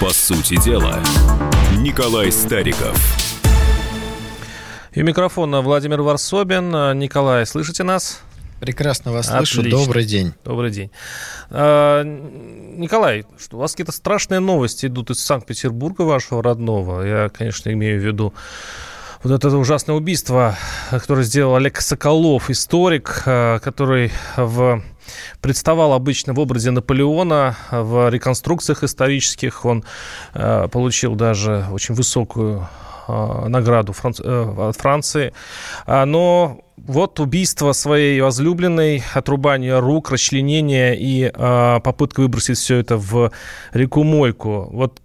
По сути дела, Николай Стариков. И у микрофона Владимир Варсобин. Николай, слышите нас? Прекрасно вас Отлично. слышу. Добрый день. Добрый день. А, Николай, у вас какие-то страшные новости идут из Санкт-Петербурга, вашего родного. Я, конечно, имею в виду вот это ужасное убийство, которое сделал Олег Соколов, историк, а, который в представал обычно в образе Наполеона в реконструкциях исторических. Он э, получил даже очень высокую э, награду Франц... э, от Франции. А, но вот убийство своей возлюбленной, отрубание рук, расчленение и э, попытка выбросить все это в реку Мойку. Вот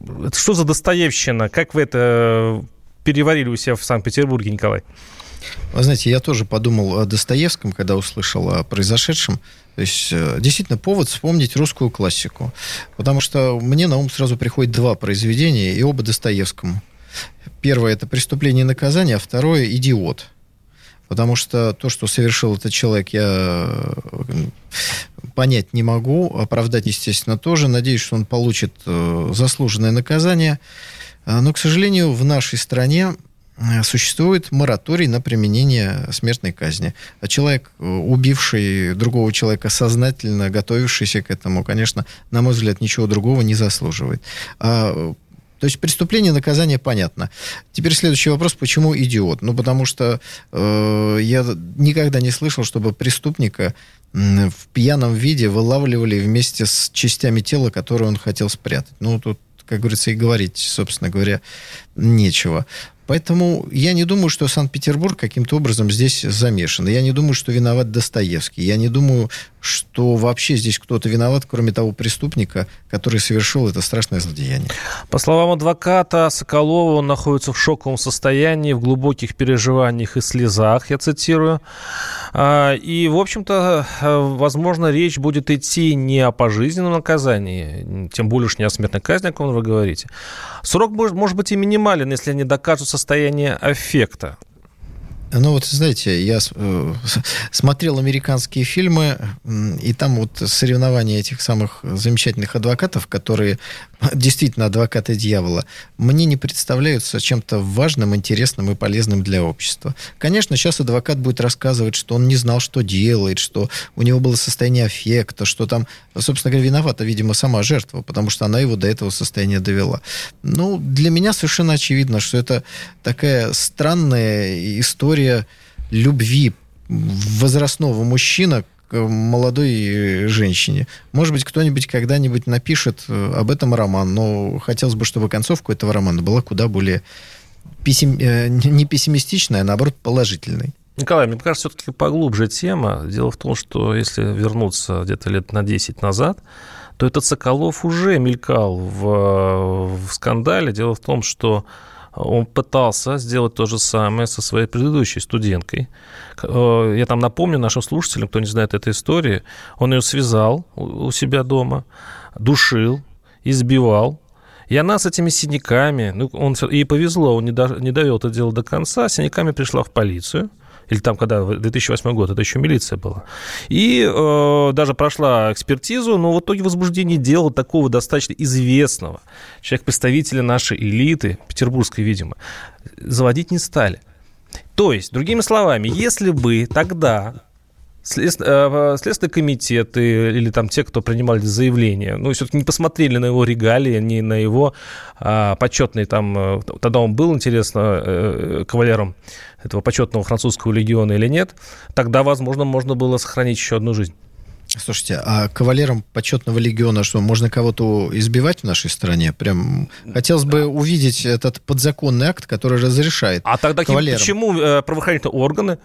это что за достоевщина? Как вы это переварили у себя в Санкт-Петербурге, Николай? Вы знаете, я тоже подумал о Достоевском, когда услышал о произошедшем. То есть, э, действительно, повод вспомнить русскую классику. Потому что мне на ум сразу приходит два произведения, и оба Достоевскому. Первое – это «Преступление и наказание», а второе – «Идиот». Потому что то, что совершил этот человек, я э, понять не могу, оправдать, естественно, тоже. Надеюсь, что он получит э, заслуженное наказание. Но, к сожалению, в нашей стране существует мораторий на применение смертной казни. А человек, э, убивший другого человека сознательно, готовившийся к этому, конечно, на мой взгляд, ничего другого не заслуживает. А то есть преступление, наказание понятно. Теперь следующий вопрос, почему идиот? Ну, потому что э, я никогда не слышал, чтобы преступника в пьяном виде вылавливали вместе с частями тела, которые он хотел спрятать. Ну, тут как говорится, и говорить, собственно говоря, нечего. Поэтому я не думаю, что Санкт-Петербург каким-то образом здесь замешан. Я не думаю, что виноват Достоевский. Я не думаю, что вообще здесь кто-то виноват, кроме того преступника, который совершил это страшное злодеяние. По словам адвоката Соколова, он находится в шоковом состоянии, в глубоких переживаниях и слезах, я цитирую. А, и, в общем-то, возможно, речь будет идти не о пожизненном наказании, тем более уж не о смертной казни, о ком вы говорите. Срок может, может быть и минимален, если они докажут состояние аффекта. Ну вот, знаете, я э, смотрел американские фильмы, и там вот соревнования этих самых замечательных адвокатов, которые действительно адвокаты дьявола, мне не представляются чем-то важным, интересным и полезным для общества. Конечно, сейчас адвокат будет рассказывать, что он не знал, что делает, что у него было состояние аффекта, что там, собственно говоря, виновата, видимо, сама жертва, потому что она его до этого состояния довела. Ну, для меня совершенно очевидно, что это такая странная история любви возрастного мужчина молодой женщине. Может быть, кто-нибудь когда-нибудь напишет э, об этом роман, но хотелось бы, чтобы концовка этого романа была куда более пессим... Э, не пессимистичной, а наоборот положительной. Николай, мне кажется, все-таки поглубже тема. Дело в том, что если вернуться где-то лет на 10 назад, то этот Соколов уже мелькал в, в скандале. Дело в том, что он пытался сделать то же самое со своей предыдущей студенткой. Э, я там напомню нашим слушателям, кто не знает этой истории, он ее связал у себя дома, душил, избивал, и она с этими синяками, ну, он, ей повезло, он не, до, не довел это дело до конца, синяками пришла в полицию – или там, когда 2008 год, это еще милиция была. И э, даже прошла экспертизу, но в итоге возбуждение дела такого достаточно известного, человек-представителя нашей элиты, петербургской, видимо, заводить не стали. То есть, другими словами, если бы тогда Э, Следственный комитет или там те, кто принимали заявление, ну, все-таки не посмотрели на его регалии, не на его а, почетный там... Э, тогда он был, интересно, э, кавалером этого почетного французского легиона или нет, тогда, возможно, можно было сохранить еще одну жизнь. Слушайте, а кавалером почетного легиона что, можно кого-то избивать в нашей стране? Прям хотелось бы увидеть этот подзаконный акт, который разрешает А тогда кавалерам. почему правоохранительные органы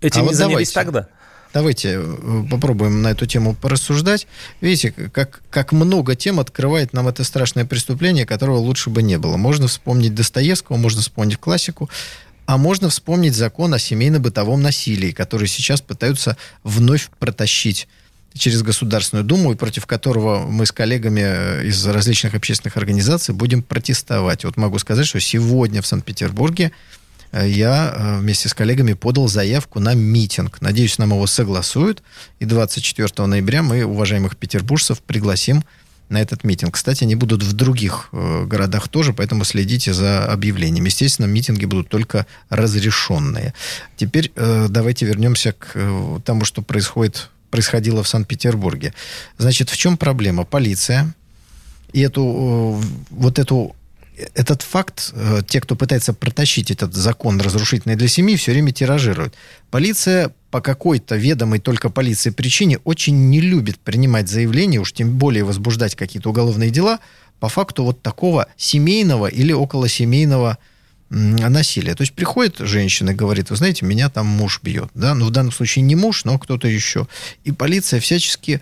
этим а не вот занялись давайте. тогда? Давайте э, попробуем на эту тему порассуждать. Видите, как, как много тем открывает нам это страшное преступление, которого лучше бы не было. Можно вспомнить Достоевского, можно вспомнить классику, а можно вспомнить закон о семейно-бытовом насилии, который сейчас пытаются вновь протащить через Государственную Думу, и против которого мы с коллегами э, из различных общественных организаций будем протестовать. Вот могу сказать, что сегодня в Санкт-Петербурге я э, вместе с коллегами подал заявку на митинг. Надеюсь, нам его согласуют. И 24 ноября мы уважаемых петербуржцев пригласим на этот митинг. Кстати, они будут в других э, городах тоже, поэтому следите за объявлением. Естественно, митинги будут только разрешенные. Теперь э, давайте вернемся к э, тому, что происходит происходило в Санкт-Петербурге. Значит, в чем проблема? Полиция и эту, э, вот эту, этот факт, э, те, кто пытается протащить этот закон разрушительный для семьи, все время тиражируют. Полиция по какой-то ведомой только полиции причине очень не любит принимать заявления, уж тем более возбуждать какие-то уголовные дела по факту вот такого семейного или околосемейного насилия. То есть приходит женщина и говорит, вы знаете, меня там муж бьет. Да? Ну, в данном случае не муж, но кто-то еще. И полиция всячески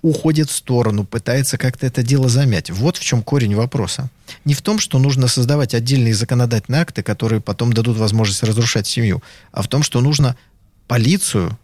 уходит в сторону, пытается как-то это дело замять. Вот в чем корень вопроса. Не в том, что нужно создавать отдельные законодательные акты, которые потом дадут возможность разрушать семью, а в том, что нужно полицию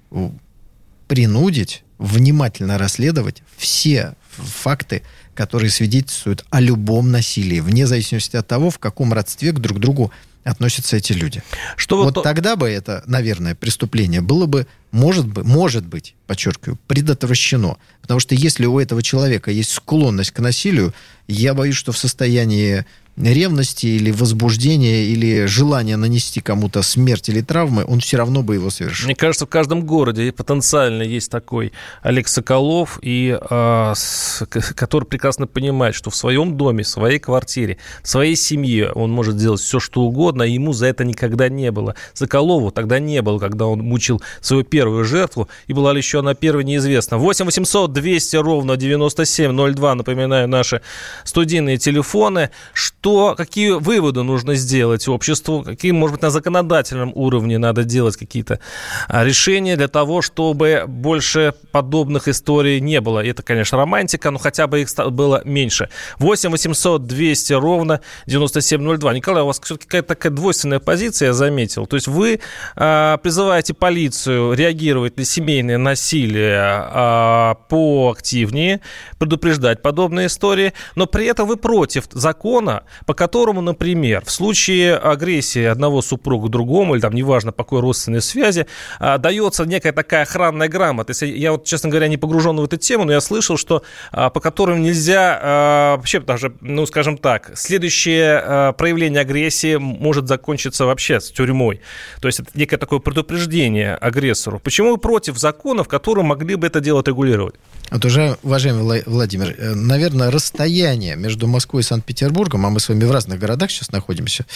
принудить внимательно расследовать все факты, которые свидетельствуют о любом насилии, вне зависимости от того, в каком родстве к друг другу относятся эти люди. Что вот, вот тогда бы это, наверное, преступление было бы, может быть, может быть, подчеркиваю, предотвращено. Потому что если у этого человека есть склонность к насилию, я боюсь, что в состоянии ревности или возбуждения или желания нанести кому-то смерть или травмы, он все равно бы его совершил. Мне кажется, в каждом городе потенциально есть такой Олег Соколов, и, э, с, который прекрасно понимает, что в своем доме, в своей квартире, в своей семье он может делать все, что угодно, и ему за это никогда не было. Соколову тогда не было, когда он мучил свою первую жертву, и была ли еще она первой, неизвестно. 8 800 200 ровно 9702, напоминаю, наши студийные телефоны. Что что, какие выводы нужно сделать обществу, какие, может быть, на законодательном уровне надо делать какие-то а, решения для того, чтобы больше подобных историй не было. Это, конечно, романтика, но хотя бы их было меньше. 8 800 200 ровно 9702. Николай, у вас все-таки какая-то такая двойственная позиция, я заметил. То есть вы э, призываете полицию реагировать на семейное насилие э, поактивнее, предупреждать подобные истории, но при этом вы против закона, по которому, например, в случае агрессии одного супруга другому, или там неважно по какой родственной связи, а, дается некая такая охранная грамота. Если я вот, честно говоря, не погружен в эту тему, но я слышал, что а, по которым нельзя а, вообще даже, ну, скажем так, следующее проявление агрессии может закончиться вообще с тюрьмой. То есть это некое такое предупреждение агрессору. Почему вы против законов, которые могли бы это дело регулировать? Вот уже, уважаемый Владимир, э, наверное, расстояние между Москвой и Санкт-Петербургом, а мы с вами в разных городах сейчас находимся,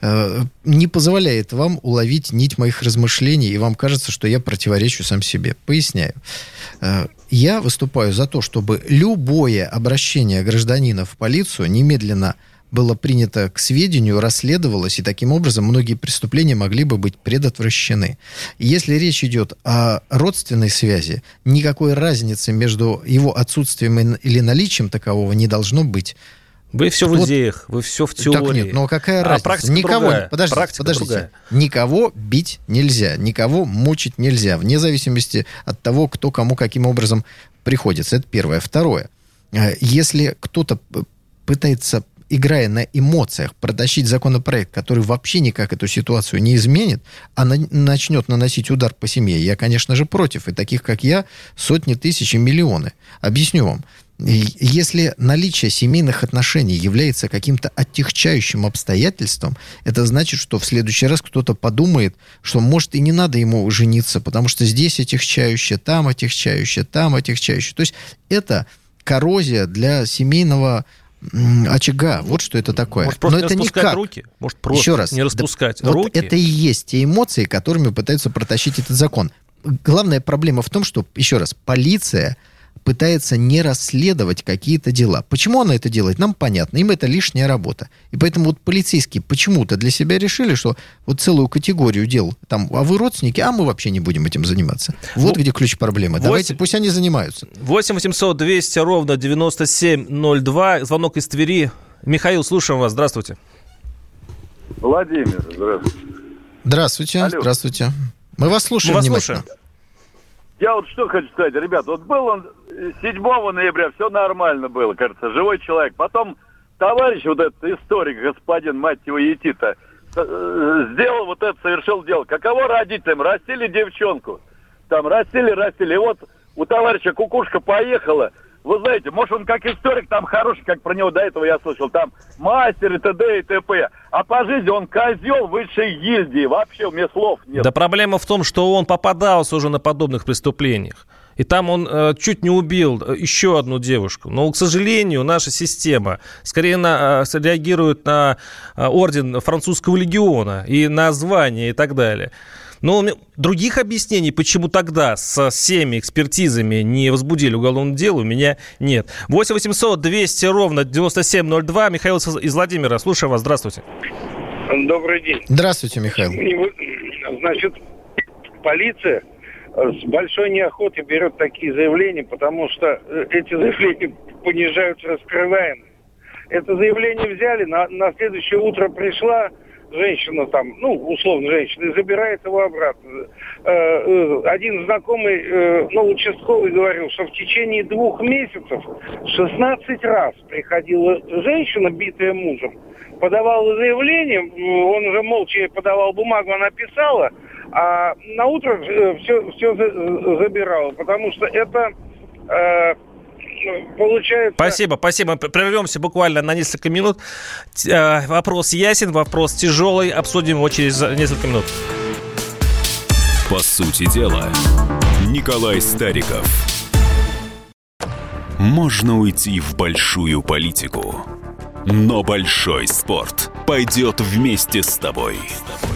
э, не позволяет вам уловить нить моих размышлений, и вам кажется, что я противоречу сам себе. Поясняю. Э, я выступаю за то, чтобы любое обращение гражданина в полицию немедленно было принято к сведению, расследовалось, и таким образом многие преступления могли бы быть предотвращены. Если речь идет о родственной связи, никакой разницы между его отсутствием или наличием такового не должно быть. Вы все вот, в идеях, вы все в теории. Так нет, но ну какая а разница? Никого, другая. подождите, практика подождите. Другая. Никого бить нельзя, никого мучить нельзя, вне зависимости от того, кто кому каким образом приходится. Это первое. Второе. Э, если кто-то пытается играя на эмоциях, протащить законопроект, который вообще никак эту ситуацию не изменит, а на, начнет наносить удар по семье, я, конечно же, против. И таких, как я, сотни тысяч и миллионы. Объясню вам. Если наличие семейных отношений является каким-то отягчающим обстоятельством, это значит, что в следующий раз кто-то подумает, что может и не надо ему жениться, потому что здесь отягчающее, там отягчающее, там отягчающее. То есть это коррозия для семейного очага. Вот что это такое. Может, просто Но не это никак. руки? Может, просто Еще раз, не распускать да, руки? Вот это и есть те эмоции, которыми пытаются протащить этот закон. Главная проблема в том, что, еще раз, полиция пытается не расследовать какие-то дела. Почему она это делает, нам понятно. Им это лишняя работа. И поэтому вот полицейские почему-то для себя решили, что вот целую категорию дел, там, а вы родственники, а мы вообще не будем этим заниматься. Вот ну, где ключ проблемы. 8... Давайте, пусть они занимаются. 8 800 200 ровно 9702. Звонок из Твери. Михаил, слушаем вас. Здравствуйте. Владимир, здравствуйте. Здравствуйте, Алло. здравствуйте. Мы вас слушаем Мы вас внимательно. Слушаем. Я вот что хочу сказать, ребят, вот был он 7 ноября, все нормально было, кажется, живой человек. Потом товарищ вот этот историк, господин, мать его, Етита, э, сделал вот это, совершил дело. Каково родителям? Растили девчонку. Там растили, растили. И вот у товарища кукушка поехала – вы знаете, может, он как историк там хороший, как про него до этого я слышал, там мастер и т.д. и т.п. А по жизни он козел высшей гильдии, вообще у меня слов нет. Да проблема в том, что он попадался уже на подобных преступлениях. И там он э, чуть не убил э, еще одну девушку. Но, к сожалению, наша система скорее на, э, реагирует на э, орден французского легиона и на звание и так далее. Но других объяснений, почему тогда с всеми экспертизами не возбудили уголовное дело, у меня нет. 8 800 200 ровно 9702. Михаил из Владимира. Слушаю вас. Здравствуйте. Добрый день. Здравствуйте, Михаил. Значит, полиция с большой неохотой берет такие заявления, потому что э, эти заявления понижают раскрываемость. Это заявление взяли, на, на следующее утро пришла женщина там, ну, условно женщина, и забирает его обратно. Э, э, один знакомый, э, ну, участковый говорил, что в течение двух месяцев 16 раз приходила женщина, битая мужем, подавала заявление, он уже молча подавал бумагу, она писала, а на утро все, все забирала, потому что это получается... Спасибо, спасибо. Прервемся буквально на несколько минут. Э, вопрос ясен, вопрос тяжелый. Обсудим его через несколько минут. По сути дела, Николай Стариков. Можно уйти в большую политику, но большой спорт пойдет вместе с тобой. С тобой.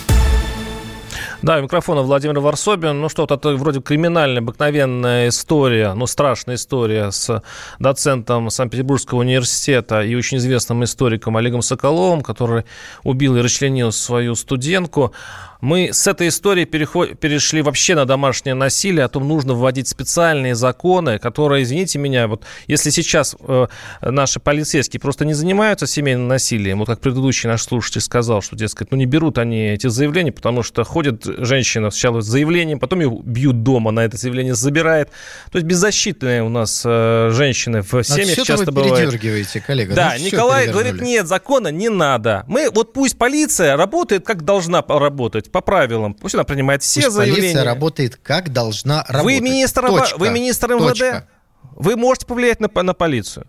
да, у микрофона Владимир Варсобин. Ну что, это вроде криминальная, обыкновенная история, ну страшная история с доцентом Санкт-Петербургского университета и очень известным историком Олегом Соколовым, который убил и расчленил свою студентку. Мы с этой истории переход... перешли вообще на домашнее насилие, о том, нужно вводить специальные законы, которые, извините меня, вот если сейчас э, наши полицейские просто не занимаются семейным насилием, вот как предыдущий наш слушатель сказал, что, дескать, ну не берут они эти заявления, потому что ходит женщина сначала с заявлением, потом ее бьют дома, на это заявление забирает. То есть беззащитные у нас э, женщины в семьях а часто вы бывают. коллега. Да, Николай говорит, нет, закона не надо. Мы, вот пусть полиция работает, как должна работать по правилам. Пусть она принимает все Пусть заявления. полиция работает как должна работать. Вы министр, Точка. вы министр МВД? Точка. Вы можете повлиять на, на полицию?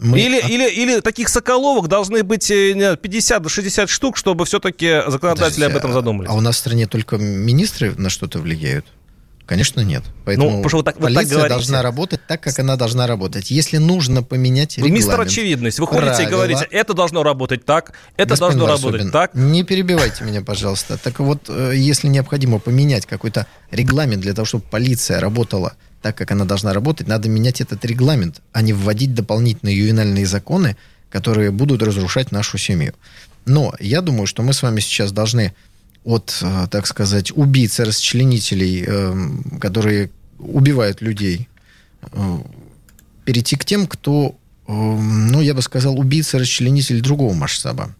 Мы... Или, или, или таких соколовок должны быть 50 до 60 штук, чтобы все-таки законодатели Подожди, об этом задумались. А у нас в стране только министры на что-то влияют? Конечно, нет. Поэтому ну, что так, полиция так должна работать так, как она должна работать. Если нужно поменять регламент... Мистер Очевидность. Вы ходите правила, и говорите, это должно работать так, это должно Варсобин, работать так. Не перебивайте меня, пожалуйста. Так вот, э, если необходимо поменять какой-то регламент для того, чтобы полиция работала так, как она должна работать, надо менять этот регламент, а не вводить дополнительные ювенальные законы, которые будут разрушать нашу семью. Но я думаю, что мы с вами сейчас должны от, э, так сказать, убийц, расчленителей, эм, которые убивают людей, э, перейти к тем, кто, ну, я бы сказал, убийца, расчленитель другого масштаба.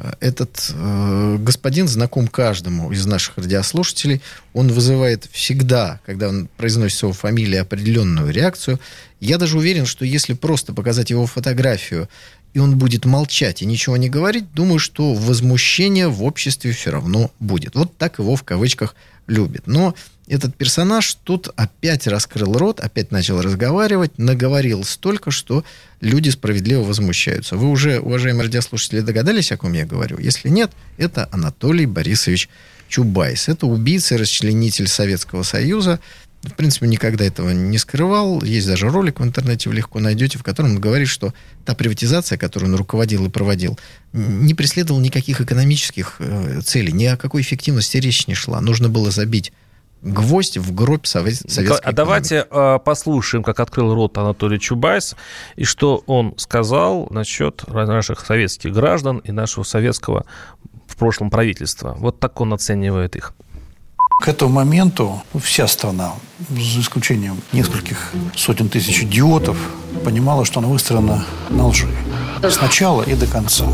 Э, этот э, господин знаком каждому из наших радиослушателей. Он вызывает всегда, когда он произносит его фамилию, определенную реакцию. Я даже уверен, что если просто показать его фотографию и он будет молчать и ничего не говорить, думаю, что возмущение в обществе все равно будет. Вот так его в кавычках любит. Но этот персонаж тут опять раскрыл рот, опять начал разговаривать, наговорил столько, что люди справедливо возмущаются. Вы уже, уважаемые радиослушатели, догадались, о ком я говорю? Если нет, это Анатолий Борисович Чубайс. Это убийца и расчленитель Советского Союза, в принципе, никогда этого не скрывал. Есть даже ролик в интернете, вы легко найдете, в котором он говорит, что та приватизация, которую он руководил и проводил, не преследовала никаких экономических э, целей, ни о какой эффективности речь не шла. Нужно было забить гвоздь в гроб советской А давайте э, послушаем, как открыл рот Анатолий Чубайс, и что он сказал насчет наших советских граждан и нашего советского в прошлом правительства. Вот так он оценивает их. К этому моменту вся страна, за исключением нескольких сотен тысяч идиотов, понимала, что она выстроена на лжи. Сначала и до конца.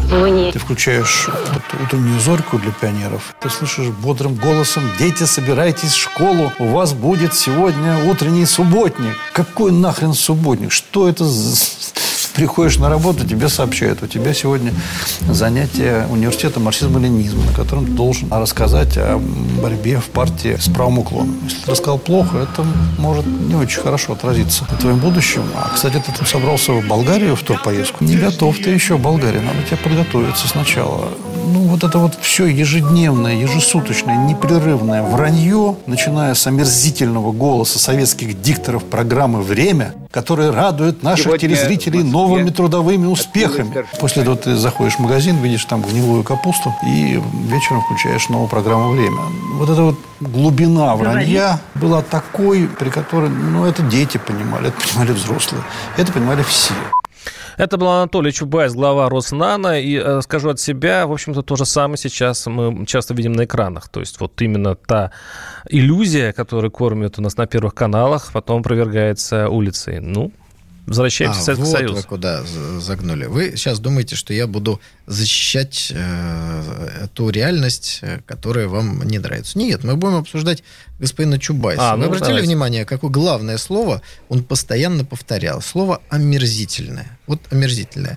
Ты включаешь вот утреннюю зорьку для пионеров, ты слышишь бодрым голосом «Дети, собирайтесь в школу, у вас будет сегодня утренний субботник». Какой нахрен субботник? Что это за приходишь на работу, тебе сообщают, у тебя сегодня занятие университета марксизма-ленизма, на котором ты должен рассказать о борьбе в партии с правым уклоном. Если ты рассказал плохо, это может не очень хорошо отразиться на твоем будущем. А, кстати, ты там собрался в Болгарию в ту поездку. Не готов ты еще Болгарии, надо тебе подготовиться сначала ну, вот это вот все ежедневное, ежесуточное, непрерывное вранье, начиная с омерзительного голоса советских дикторов программы «Время», которые радуют наших Сегодня телезрителей новыми трудовыми успехами. После этого ты заходишь в магазин, видишь там гнилую капусту и вечером включаешь новую программу «Время». Вот эта вот глубина вранья была такой, при которой, ну, это дети понимали, это понимали взрослые, это понимали все. Это был Анатолий Чубайс, глава Роснана. И э, скажу от себя, в общем-то, то же самое сейчас мы часто видим на экранах. То есть вот именно та иллюзия, которую кормят у нас на первых каналах, потом опровергается улицей. Ну, Возвращаемся а, в Советский вот Союз. вы куда загнули. Вы сейчас думаете, что я буду защищать э, ту реальность, э, которая вам не нравится. Нет, мы будем обсуждать господина Чубайса. А, Вы ну, обратили давайте. внимание, какое главное слово он постоянно повторял? Слово «омерзительное». Вот «омерзительное».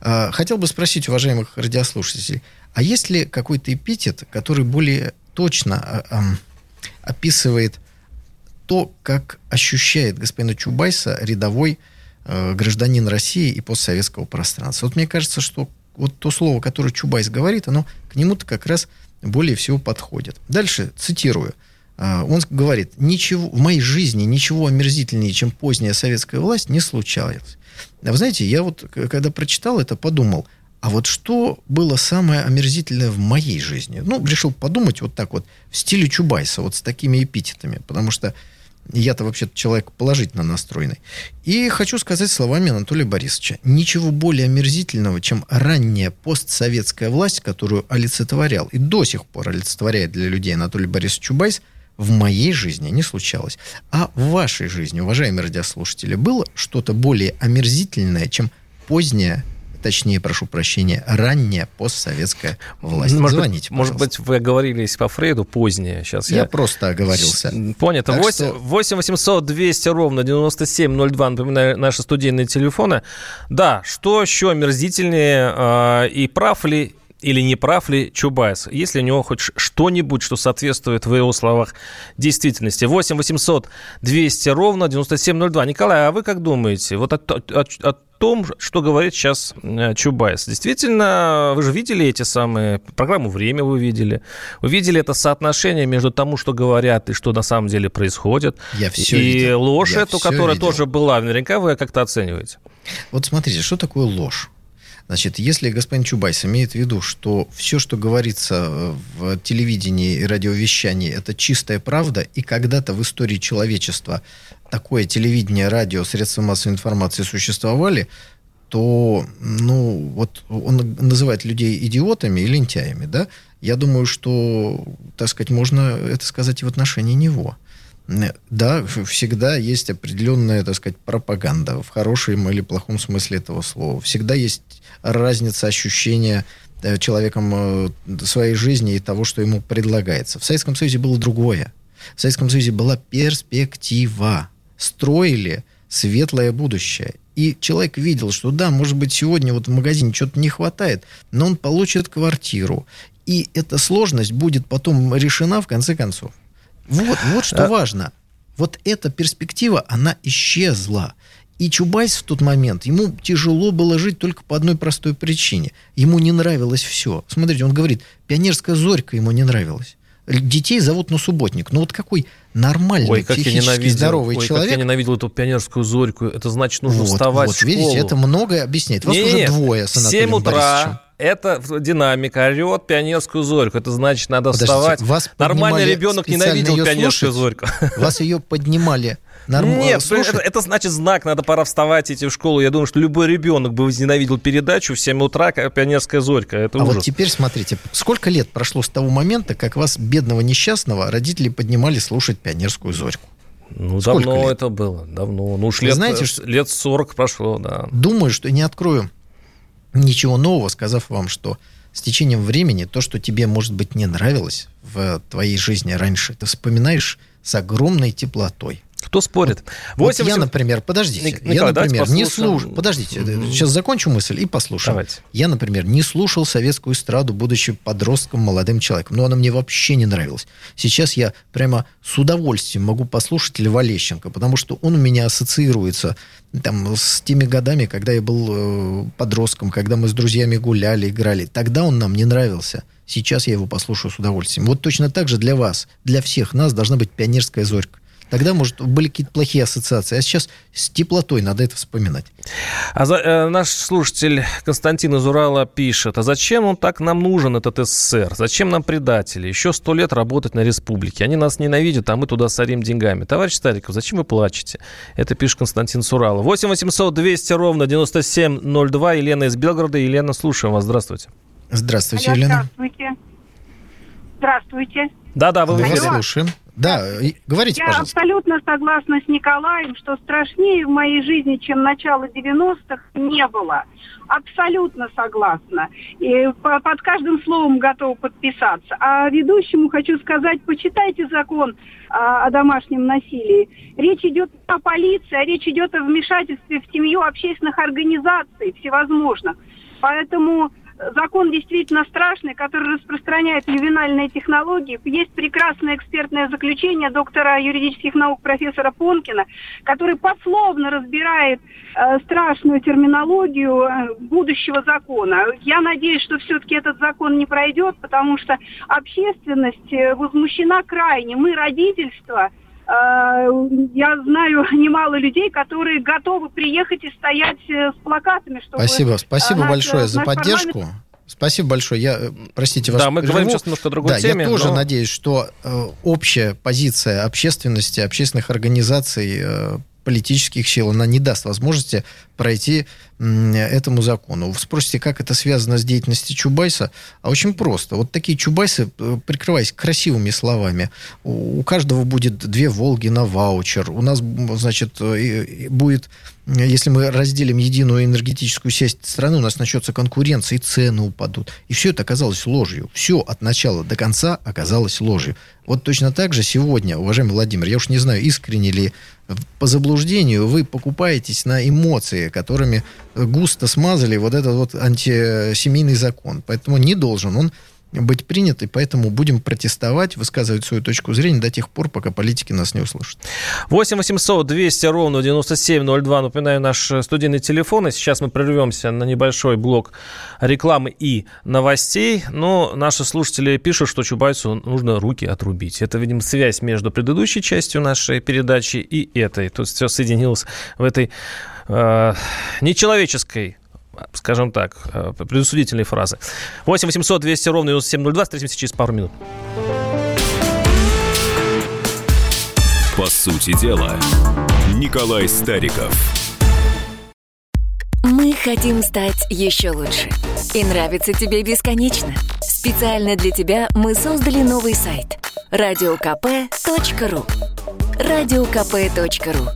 Э, хотел бы спросить уважаемых радиослушателей, а есть ли какой-то эпитет, который более точно э, э, описывает то, как ощущает господина Чубайса рядовой Э, гражданин России и постсоветского пространства. Вот мне кажется, что вот то слово, которое Чубайс говорит, оно к нему-то как раз более всего подходит. Дальше цитирую. Э, он говорит, ничего, в моей жизни ничего омерзительнее, чем поздняя советская власть, не случалось. А вы знаете, я вот, когда прочитал это, подумал, а вот что было самое омерзительное в моей жизни? Ну, решил подумать вот так вот, в стиле Чубайса, вот с такими эпитетами, потому что я-то вообще-то человек положительно настроенный. И хочу сказать словами Анатолия Борисовича. Ничего более омерзительного, чем ранняя постсоветская власть, которую олицетворял и до сих пор олицетворяет для людей Анатолий Борисович Чубайс, в моей жизни не случалось. А в вашей жизни, уважаемые радиослушатели, было что-то более омерзительное, чем поздняя точнее, прошу прощения, ранняя постсоветская власть. Может Звоните, быть, Может быть, вы оговорились по Фрейду позднее. Сейчас я, я просто оговорился. Понятно. Так 8, что... 8 800 200 ровно 9702, напоминаю, наши студийные телефоны. Да, что еще омерзительнее э, и прав ли или не прав ли Чубайс? Есть ли у него хоть что-нибудь, что соответствует в его словах действительности? 8 800 200 ровно 9702. Николай, а вы как думаете? Вот от, от, от том, что говорит сейчас э, Чубайс. Действительно, вы же видели эти самые... Программу «Время» вы видели. Вы видели это соотношение между тому, что говорят, и что на самом деле происходит. Я все И видел. ложь Я эту, которая видел. тоже была. Наверняка вы как-то оцениваете. Вот смотрите, что такое ложь? Значит, если господин Чубайс имеет в виду, что все, что говорится в телевидении и радиовещании, это чистая правда, и когда-то в истории человечества такое телевидение, радио, средства массовой информации существовали, то, ну, вот он называет людей идиотами и лентяями, да? Я думаю, что, так сказать, можно это сказать и в отношении него. Да, всегда есть определенная, так сказать, пропаганда в хорошем или плохом смысле этого слова. Всегда есть разница ощущения э, человеком э, своей жизни и того, что ему предлагается. В Советском Союзе было другое. В Советском Союзе была перспектива. Строили светлое будущее. И человек видел, что да, может быть, сегодня вот в магазине что-то не хватает, но он получит квартиру. И эта сложность будет потом решена в конце концов. Вот, вот что а... важно. Вот эта перспектива, она исчезла. И Чубайс в тот момент, ему тяжело было жить только по одной простой причине. Ему не нравилось все. Смотрите, он говорит, пионерская зорька ему не нравилась. Детей зовут на субботник. Ну вот какой нормальный, Ой, как психически здоровый Ой, человек. Как я ненавидел эту пионерскую зорьку. Это значит, нужно вот, вставать вот, в школу. видите, это многое объясняет. Вас не, уже нет, двое с Анатолием 7 утра, Борисовичем. Это динамика, орет пионерскую зорьку. Это значит, надо Подождите, вставать. Вас Нормальный ребенок ненавидел пионерскую зорьку. Вас ее поднимали Норм... Нет, это, это значит знак, надо пора вставать идти в школу. Я думаю, что любой ребенок бы возненавидел передачу в 7 утра, как пионерская зорька. Это а ужас. вот теперь смотрите, сколько лет прошло с того момента, как вас, бедного несчастного, родители поднимали слушать пионерскую зорьку? Ну, Сколько давно лет? это было, давно. Ну, уж лет, знаете, что... лет 40 прошло, да. Думаю, что не открою ничего нового, сказав вам, что с течением времени то, что тебе, может быть, не нравилось в твоей жизни раньше, ты вспоминаешь с огромной теплотой. Кто спорит? Вот, 8... вот я, например, подождите, Николай, я, например, не слушал... Подождите, mm-hmm. сейчас закончу мысль и послушаю. Давайте. Я, например, не слушал советскую эстраду, будучи подростком, молодым человеком. Но она мне вообще не нравилась. Сейчас я прямо с удовольствием могу послушать Льва Лещенко, потому что он у меня ассоциируется там, с теми годами, когда я был э, подростком, когда мы с друзьями гуляли, играли. Тогда он нам не нравился. Сейчас я его послушаю с удовольствием. Вот точно так же для вас, для всех нас должна быть пионерская зорька. Тогда, может, были какие-то плохие ассоциации. А сейчас с теплотой надо это вспоминать. А за, э, наш слушатель Константин из Урала пишет, а зачем он так нам нужен, этот СССР? Зачем нам предатели? Еще сто лет работать на республике. Они нас ненавидят, а мы туда сорим деньгами. Товарищ Стариков, зачем вы плачете? Это пишет Константин Сурала. 8 800 200 ровно 9702. Елена из Белгорода. Елена, слушаем вас. Здравствуйте. Здравствуйте, Елена. Здравствуйте. Здравствуйте. Да-да, вы в эфире. слушаем. Да, говорите, Я пожалуйста. абсолютно согласна с Николаем, что страшнее в моей жизни, чем начало 90-х, не было. Абсолютно согласна. И под каждым словом готова подписаться. А ведущему хочу сказать, почитайте закон а, о домашнем насилии. Речь идет о полиции, а речь идет о вмешательстве в семью общественных организаций всевозможных. Поэтому закон действительно страшный, который распространяет ювенальные технологии. Есть прекрасное экспертное заключение доктора юридических наук профессора Понкина, который пословно разбирает э, страшную терминологию э, будущего закона. Я надеюсь, что все-таки этот закон не пройдет, потому что общественность э, возмущена крайне. Мы родительство – я знаю немало людей, которые готовы приехать и стоять э, с плакатами, чтобы... Спасибо, спасибо наш, большое за поддержку. Парламент... Спасибо большое. Я, э, простите вас. Да, мы говорим сейчас немножко о другой да, теме. Я тоже но... надеюсь, что э, общая позиция общественности, общественных организаций, э, политических сил, она не даст возможности пройти этому закону. Вы спросите, как это связано с деятельностью Чубайса? А очень просто. Вот такие Чубайсы, э, прикрываясь красивыми словами, у каждого будет две «Волги» на ваучер. У нас, значит, э, будет если мы разделим единую энергетическую сеть страны, у нас начнется конкуренция, и цены упадут. И все это оказалось ложью. Все от начала до конца оказалось ложью. Вот точно так же сегодня, уважаемый Владимир, я уж не знаю, искренне ли по заблуждению вы покупаетесь на эмоции, которыми густо смазали вот этот вот антисемейный закон. Поэтому не должен он быть принят, и поэтому будем протестовать, высказывать свою точку зрения до тех пор, пока политики нас не услышат. 8 800 200 ровно 9702, напоминаю, наш студийный телефон, и сейчас мы прервемся на небольшой блок рекламы и новостей, но наши слушатели пишут, что Чубайсу нужно руки отрубить. Это, видимо, связь между предыдущей частью нашей передачи и этой. Тут все соединилось в этой э, нечеловеческой скажем так, э, предусудительные фразы. 8 800 200 ровно 9702. Встретимся через пару минут. По сути дела, Николай Стариков. Мы хотим стать еще лучше. И нравится тебе бесконечно. Специально для тебя мы создали новый сайт – радиокп.ру. Радиокп.ру.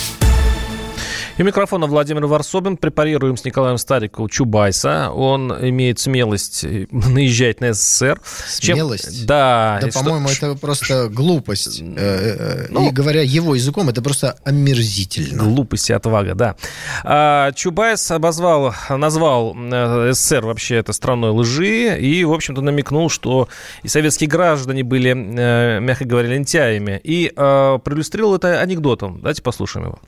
И микрофона Владимир Варсобин. Препарируем с Николаем Стариковым Чубайса. Он имеет смелость наезжать на СССР. Смелость? Чем... Да. Да, по-моему, что... это просто глупость. Ну, и говоря его языком, это просто омерзительно. Глупость и отвага, да. А, Чубайс обозвал, назвал э, СССР вообще это страной лжи и, в общем-то, намекнул, что и советские граждане были, э, мягко говоря, лентяями. И э, проиллюстрировал это анекдотом. Давайте послушаем его.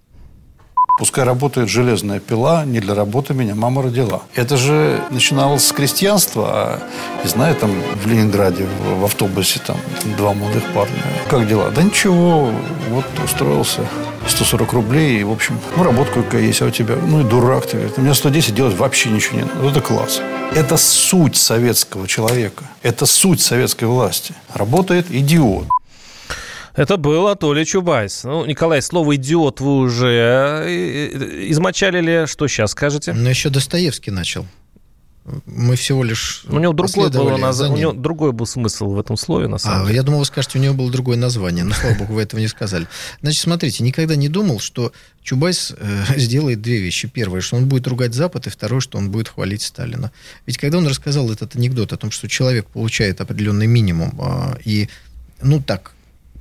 Пускай работает железная пила, не для работы меня мама родила. Это же начиналось с крестьянства, а, не знаю, там в Ленинграде в, автобусе там два молодых парня. Как дела? Да ничего, вот устроился. 140 рублей, и, в общем, ну, работа какая есть, а у тебя, ну, и дурак ты, говорит, у меня 110 делать вообще ничего не надо. Это класс. Это суть советского человека. Это суть советской власти. Работает идиот. Это был Анатолий Чубайс. Ну, Николай, слово «идиот» вы уже э, измочалили. Что сейчас скажете? Ну, еще Достоевский начал. Мы всего лишь у него другой был наз... у него другой был смысл в этом слове на самом а, деле. Я думал, вы скажете, у него было другое название, но слава богу, вы этого не сказали. Значит, смотрите, никогда не думал, что Чубайс э, сделает две вещи. Первое, что он будет ругать Запад, и второе, что он будет хвалить Сталина. Ведь когда он рассказал этот анекдот о том, что человек получает определенный минимум э, и ну так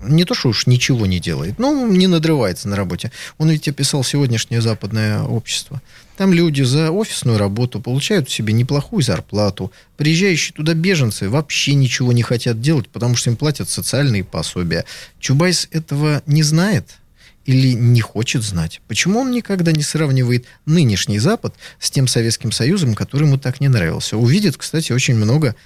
не то, что уж ничего не делает, но не надрывается на работе. Он ведь описал сегодняшнее западное общество. Там люди за офисную работу получают себе неплохую зарплату. Приезжающие туда беженцы вообще ничего не хотят делать, потому что им платят социальные пособия. Чубайс этого не знает или не хочет знать. Почему он никогда не сравнивает нынешний Запад с тем Советским Союзом, который ему так не нравился? Увидит, кстати, очень много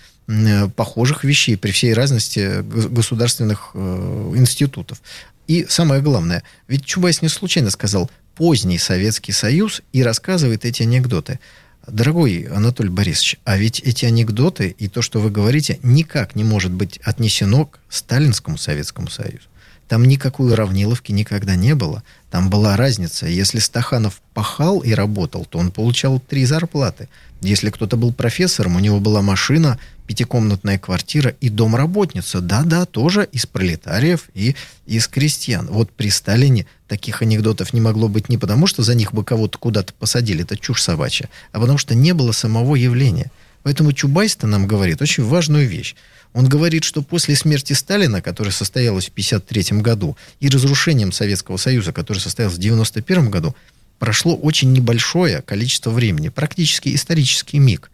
похожих вещей при всей разности государственных э, институтов. И самое главное, ведь Чубайс не случайно сказал «поздний Советский Союз» и рассказывает эти анекдоты. Дорогой Анатолий Борисович, а ведь эти анекдоты и то, что вы говорите, никак не может быть отнесено к Сталинскому Советскому Союзу. Там никакой уравниловки никогда не было. Там была разница. Если Стаханов пахал и работал, то он получал три зарплаты. Если кто-то был профессором, у него была машина, пятикомнатная квартира и домработница. Да-да, тоже из пролетариев и из крестьян. Вот при Сталине таких анекдотов не могло быть не потому, что за них бы кого-то куда-то посадили, это чушь собачья, а потому что не было самого явления. Поэтому Чубайс-то нам говорит очень важную вещь. Он говорит, что после смерти Сталина, которая состоялась в 1953 году, и разрушением Советского Союза, который состоялся в 1991 году, прошло очень небольшое количество времени, практически исторический миг.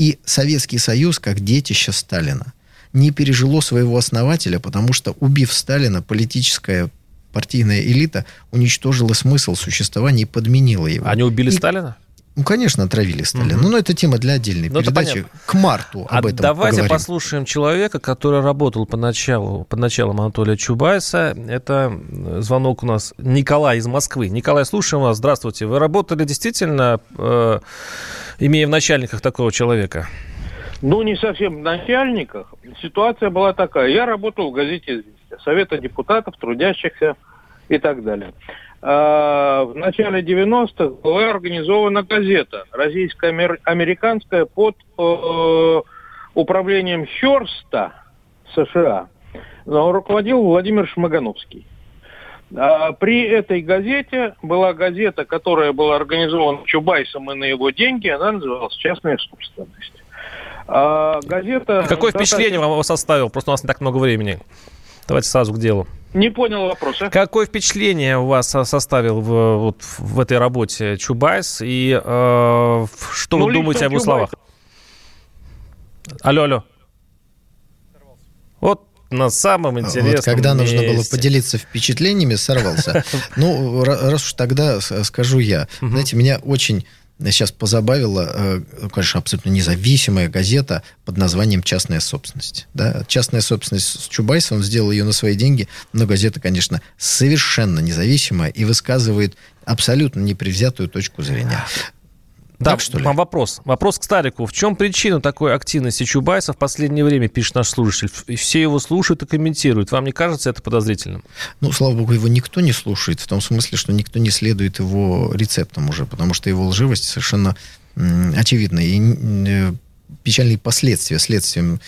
И Советский Союз, как детище Сталина, не пережило своего основателя, потому что, убив Сталина, политическая партийная элита уничтожила смысл существования и подменила его. Они убили и... Сталина? Ну, конечно, отравили Сталина. Угу. Ну, но это тема для отдельной ну, передачи. К марту об а этом Давайте поговорим. послушаем человека, который работал по началу, под началом Анатолия Чубайса. Это звонок у нас Николай из Москвы. Николай, слушаем вас. Здравствуйте. Вы работали действительно, э, имея в начальниках такого человека? Ну, не совсем в начальниках. Ситуация была такая. Я работал в газете «Известия», Совета депутатов, трудящихся и так далее. А, в начале 90-х была организована газета российско-американская под э, управлением Херста США. Но руководил Владимир Шмагановский. А при этой газете была газета, которая была организована Чубайсом и на его деньги, она называлась «Частная собственность». А газета... Какое впечатление вам его составил? Просто у нас не так много времени. Давайте сразу к делу. Не понял вопроса. Какое впечатление у вас составил в, вот, в этой работе Чубайс? И э, что ну, вы думаете об его словах? Алло, алло. Вот на самом интересном вот когда месте. нужно было поделиться впечатлениями, сорвался. Ну, раз уж тогда скажу я. Знаете, меня очень сейчас позабавила, э, конечно, абсолютно независимая газета под названием «Частная собственность». Да? Частная собственность с Чубайсом, он сделал ее на свои деньги, но газета, конечно, совершенно независимая и высказывает абсолютно непревзятую точку зрения. Да, так, что ли? вопрос. Вопрос к Старикову. В чем причина такой активности Чубайса в последнее время, пишет наш слушатель? Все его слушают и комментируют. Вам не кажется это подозрительным? Ну, слава богу, его никто не слушает, в том смысле, что никто не следует его рецептам уже, потому что его лживость совершенно очевидна. И э, печальные последствия, следствием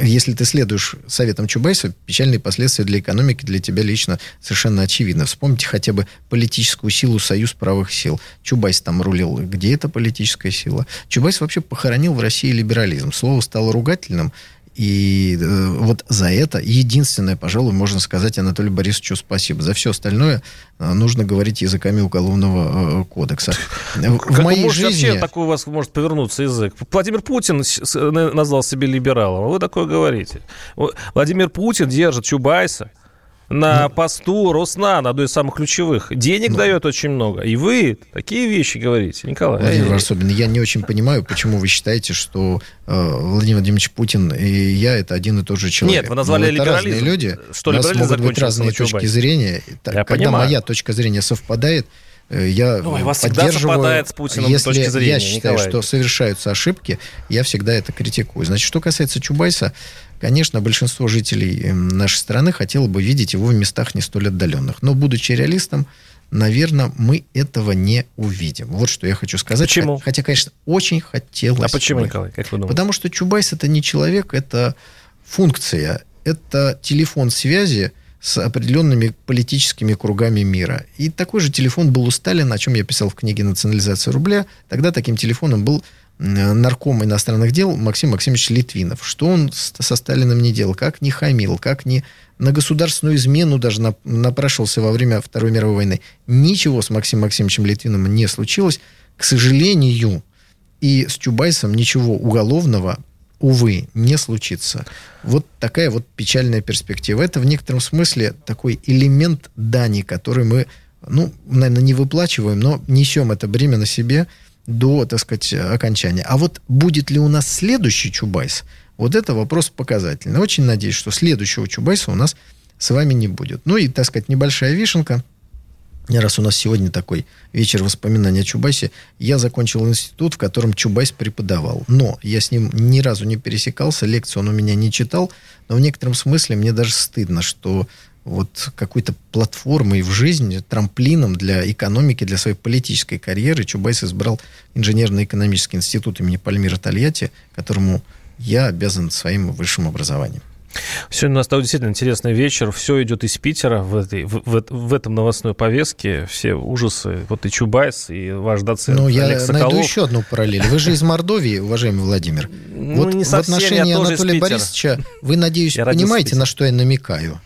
если ты следуешь советам Чубайса, печальные последствия для экономики для тебя лично совершенно очевидны. Вспомните хотя бы политическую силу Союз правых сил. Чубайс там рулил. Где эта политическая сила? Чубайс вообще похоронил в России либерализм. Слово стало ругательным, и э, вот за это единственное, пожалуй, можно сказать Анатолию Борисовичу спасибо. За все остальное э, нужно говорить языками уголовного э, кодекса. В как моей может, жизни... Вообще такой у вас может повернуться язык. Владимир Путин назвал себе либералом, а вы такое говорите. Владимир Путин держит Чубайса, на посту Роснана, одной из самых ключевых. Денег ну, дает очень много. И вы такие вещи говорите, Николай. Владимир Варсобин, я не очень понимаю, почему вы считаете, что э, Владимир Владимирович Путин и я это один и тот же человек. Нет, вы назвали ну, разные люди. Что у нас могут быть разные точки зрения. Я Когда понимаю. моя точка зрения совпадает, я ну, вас поддерживаю, совпадает с Путиным если точки зрения, я считаю, Николай. что совершаются ошибки, я всегда это критикую. Значит, что касается Чубайса, Конечно, большинство жителей эм, нашей страны хотело бы видеть его в местах не столь отдаленных. Но, будучи реалистом, наверное, мы этого не увидим. Вот что я хочу сказать. Почему? Хотя, конечно, очень хотелось. А почему, бы. Николай, как вы думаете? Потому что Чубайс это не человек, это функция, это телефон связи с определенными политическими кругами мира. И такой же телефон был у Сталина, о чем я писал в книге «Национализация рубля». Тогда таким телефоном был нарком иностранных дел Максим Максимович Литвинов. Что он со Сталиным не делал, как не хамил, как не на государственную измену даже напрашивался во время Второй мировой войны. Ничего с Максимом Максимовичем Литвиновым не случилось. К сожалению, и с Чубайсом ничего уголовного, увы, не случится. Вот такая вот печальная перспектива. Это в некотором смысле такой элемент дани, который мы, ну, наверное, не выплачиваем, но несем это бремя на себе – до, так сказать, окончания. А вот будет ли у нас следующий Чубайс, вот это вопрос показательный. Очень надеюсь, что следующего Чубайса у нас с вами не будет. Ну и, так сказать, небольшая вишенка. Раз у нас сегодня такой вечер воспоминаний о Чубайсе, я закончил институт, в котором Чубайс преподавал. Но я с ним ни разу не пересекался, лекцию он у меня не читал, но в некотором смысле мне даже стыдно, что вот какой-то платформой в жизни, трамплином для экономики, для своей политической карьеры Чубайс избрал инженерно-экономический институт имени Пальмира Тольятти, которому я обязан своим высшим образованием. Сегодня у нас действительно интересный вечер. Все идет из Питера в, этой, в, в, в этом новостной повестке. Все ужасы. Вот и Чубайс, и ваш доцент Ну, я Соколов. найду еще одну параллель. Вы же из Мордовии, уважаемый Владимир. Ну, вот не совсем, в отношении Анатолия Борисовича вы, надеюсь, я понимаете, на что я намекаю?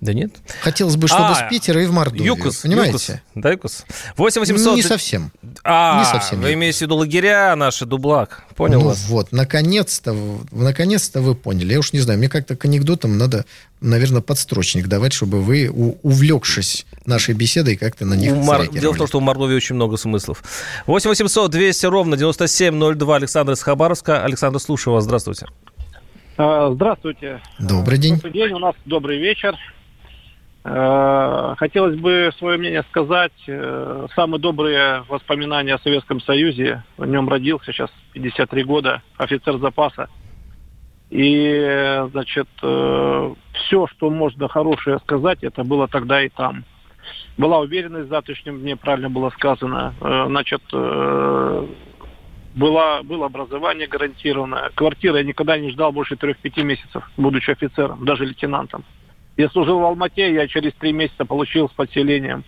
Да нет. Хотелось бы, чтобы а, с Питера и в Мордовию. Юкус, понимаете? Юкус, да, Юкус. 8 800... Не совсем. А, не совсем. Вы имеете в виду лагеря наши, Дублак. Понял ну, вас. вот, наконец-то, наконец-то вы поняли. Я уж не знаю, мне как-то к анекдотам надо, наверное, подстрочник давать, чтобы вы, увлекшись нашей беседой, как-то на них Мар... Дело в том, что у Мордовии очень много смыслов. 8 800 200 ровно 9702 Александр из Хабаровска. Александр, слушаю вас. Здравствуйте. А, здравствуйте. Добрый день. Добрый день, у нас добрый вечер. Э, хотелось бы свое мнение сказать. Э, самые добрые воспоминания о Советском Союзе. В нем родился сейчас 53 года, офицер запаса. И, значит, э, все, что можно хорошее сказать, это было тогда и там. Была уверенность в завтрашнем дне, правильно было сказано. Значит, была, было образование гарантированное. Квартира я никогда не ждал больше трех-пяти месяцев, будучи офицером, даже лейтенантом. Я служил в Алмате, я через три месяца получил с подселением.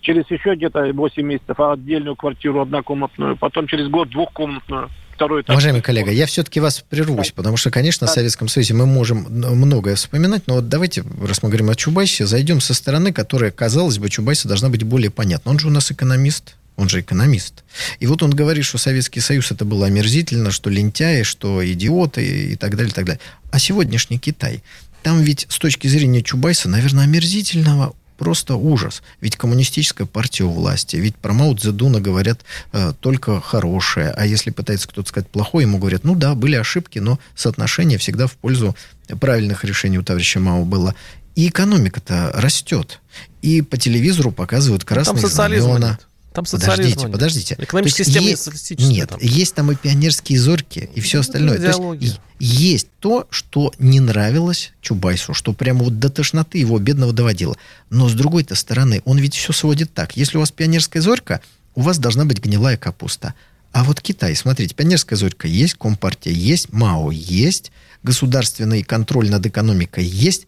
Через еще где-то 8 месяцев отдельную квартиру однокомнатную, потом через год двухкомнатную. Второй этаж. Уважаемый коллега, я все-таки вас прервусь, да. потому что, конечно, да. в Советском Союзе мы можем многое вспоминать, но вот давайте, раз мы говорим о Чубайсе, зайдем со стороны, которая, казалось бы, Чубайса должна быть более понятна. Он же у нас экономист, он же экономист. И вот он говорит, что Советский Союз это было омерзительно, что лентяи, что идиоты и так далее, и так далее. А сегодняшний Китай, там ведь с точки зрения Чубайса, наверное, омерзительного просто ужас. Ведь коммунистическая партия у власти. Ведь про Мао Цзэдуна говорят э, только хорошее. А если пытается кто-то сказать плохое, ему говорят, ну да, были ошибки, но соотношение всегда в пользу правильных решений у товарища Мао было. И экономика-то растет. И по телевизору показывают красные Там знамена. Нет. Там подождите, нет. подождите. Экономическая система есть, Нет, там. есть там и пионерские зорьки, и все ну, остальное. То есть, есть то, что не нравилось Чубайсу, что прямо вот до тошноты его бедного доводило. Но с другой-то стороны, он ведь все сводит так. Если у вас пионерская зорька, у вас должна быть гнилая капуста. А вот Китай, смотрите, пионерская зорька есть, Компартия есть, МАО есть, государственный контроль над экономикой есть,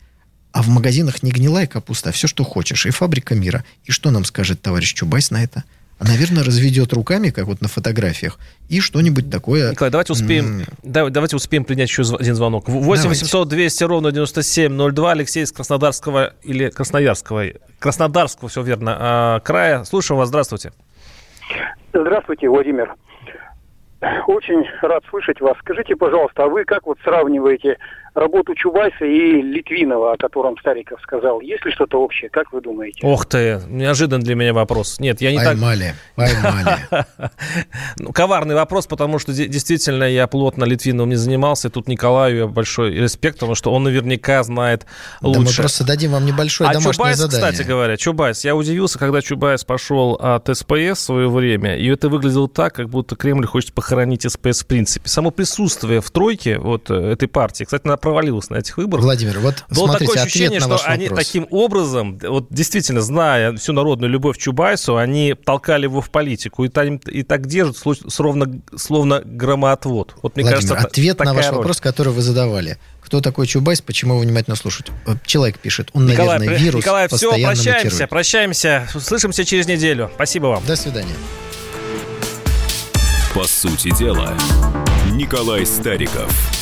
а в магазинах не гнилая капуста, а все, что хочешь, и фабрика мира. И что нам скажет товарищ Чубайс на это? А, наверное, разведет руками, как вот на фотографиях, и что-нибудь такое... Николай, давайте успеем, да, давайте успеем принять еще один звонок. 8 800 200 ровно 9702. Алексей из Краснодарского или Красноярского, Краснодарского, все верно, а, края. Слушаем вас, здравствуйте. Здравствуйте, Владимир. Очень рад слышать вас. Скажите, пожалуйста, а вы как вот сравниваете работу Чубайса и Литвинова, о котором Стариков сказал? Есть ли что-то общее? Как вы думаете? Ох ты, неожиданный для меня вопрос. Нет, я не поймали, так... Поймали, ну, Коварный вопрос, потому что действительно я плотно Литвиновым не занимался. И тут Николаю большой респект, потому что он наверняка знает лучше. Да мы просто дадим вам небольшое а домашнее Чубайс, задание. кстати говоря, Чубайс, я удивился, когда Чубайс пошел от СПС в свое время, и это выглядело так, как будто Кремль хочет похоронить СПС в принципе. Само присутствие в тройке вот э, этой партии, кстати, провалилась на этих выборах. Владимир, вот Было смотрите, такое ощущение, ответ на что ваш они вопрос. таким образом, вот действительно, зная всю народную любовь к Чубайсу, они толкали его в политику и, там, и так держат, словно, словно громоотвод. Вот, мне Владимир, кажется, ответ на ваш роль. вопрос, который вы задавали. Кто такой Чубайс, почему его внимательно слушать? Человек пишет, он, Николай, наверное, вирус Николай, все, прощаемся, мутирует. прощаемся. Слышимся через неделю. Спасибо вам. До свидания. По сути дела, Николай Стариков.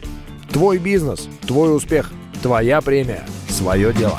Твой бизнес, твой успех, твоя премия, свое дело.